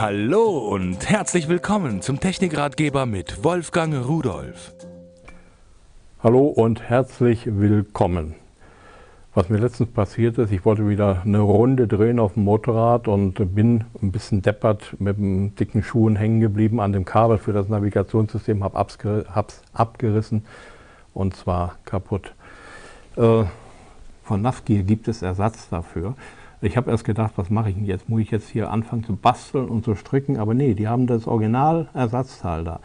Hallo und herzlich willkommen zum Technikratgeber mit Wolfgang Rudolf. Hallo und herzlich willkommen. Was mir letztens passiert ist, ich wollte wieder eine Runde drehen auf dem Motorrad und bin ein bisschen deppert mit dem dicken Schuhen hängen geblieben an dem Kabel für das Navigationssystem, habe es abgerissen und zwar kaputt. Äh, von Navgear gibt es Ersatz dafür. Ich habe erst gedacht, was mache ich denn jetzt? Muss ich jetzt hier anfangen zu basteln und zu stricken? Aber nee, die haben das Original-Ersatzteil da.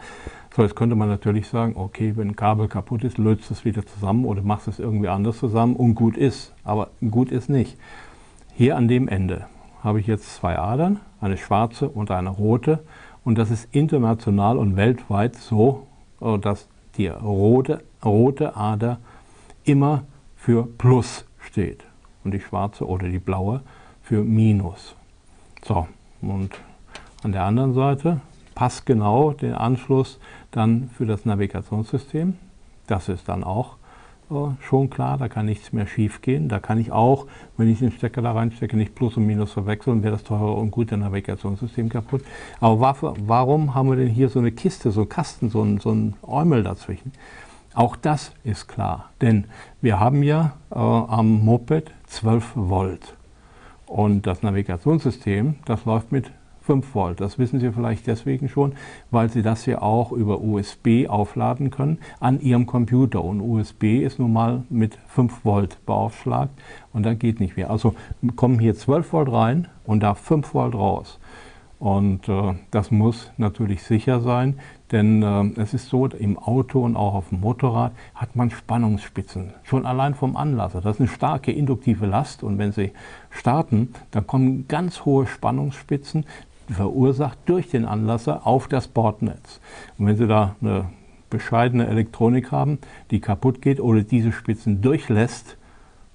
So, jetzt könnte man natürlich sagen, okay, wenn ein Kabel kaputt ist, löst es wieder zusammen oder machst es irgendwie anders zusammen und gut ist. Aber gut ist nicht. Hier an dem Ende habe ich jetzt zwei Adern, eine schwarze und eine rote. Und das ist international und weltweit so, äh, dass die rote, rote Ader immer für Plus steht und die schwarze oder die blaue für Minus. So, und an der anderen Seite passt genau den Anschluss dann für das Navigationssystem. Das ist dann auch äh, schon klar, da kann nichts mehr schief gehen. Da kann ich auch, wenn ich den Stecker da reinstecke, nicht Plus und Minus verwechseln, wäre das teurer und gut, der Navigationssystem kaputt. Aber warum haben wir denn hier so eine Kiste, so einen Kasten, so ein, so ein Äumel dazwischen? Auch das ist klar, denn wir haben ja äh, am Moped 12 Volt und das Navigationssystem, das läuft mit 5 Volt. Das wissen Sie vielleicht deswegen schon, weil Sie das hier auch über USB aufladen können an Ihrem Computer. Und USB ist nun mal mit 5 Volt beaufschlagt und da geht nicht mehr. Also kommen hier 12 Volt rein und da 5 Volt raus. Und äh, das muss natürlich sicher sein, denn äh, es ist so, im Auto und auch auf dem Motorrad hat man Spannungsspitzen. Schon allein vom Anlasser. Das ist eine starke induktive Last und wenn Sie starten, dann kommen ganz hohe Spannungsspitzen, verursacht durch den Anlasser auf das Bordnetz. Und wenn Sie da eine bescheidene Elektronik haben, die kaputt geht oder diese Spitzen durchlässt,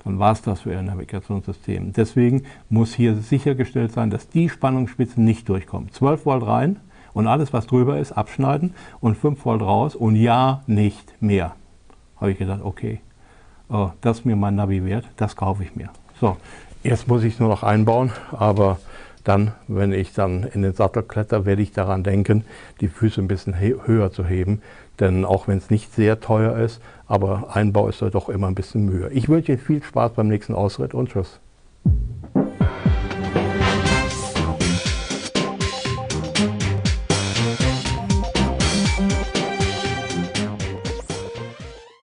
dann war es das für Ihr Navigationssystem. Deswegen muss hier sichergestellt sein, dass die Spannungsspitzen nicht durchkommen. 12 Volt rein und alles, was drüber ist, abschneiden und 5 Volt raus und ja, nicht mehr. Habe ich gedacht, okay, äh, das ist mir mein Navi wert, das kaufe ich mir. So, jetzt muss ich es nur noch einbauen, aber dann, wenn ich dann in den Sattel kletter, werde ich daran denken, die Füße ein bisschen höher zu heben. Denn auch wenn es nicht sehr teuer ist, aber Einbau ist da doch immer ein bisschen Mühe. Ich wünsche Ihnen viel Spaß beim nächsten Ausritt und Tschüss.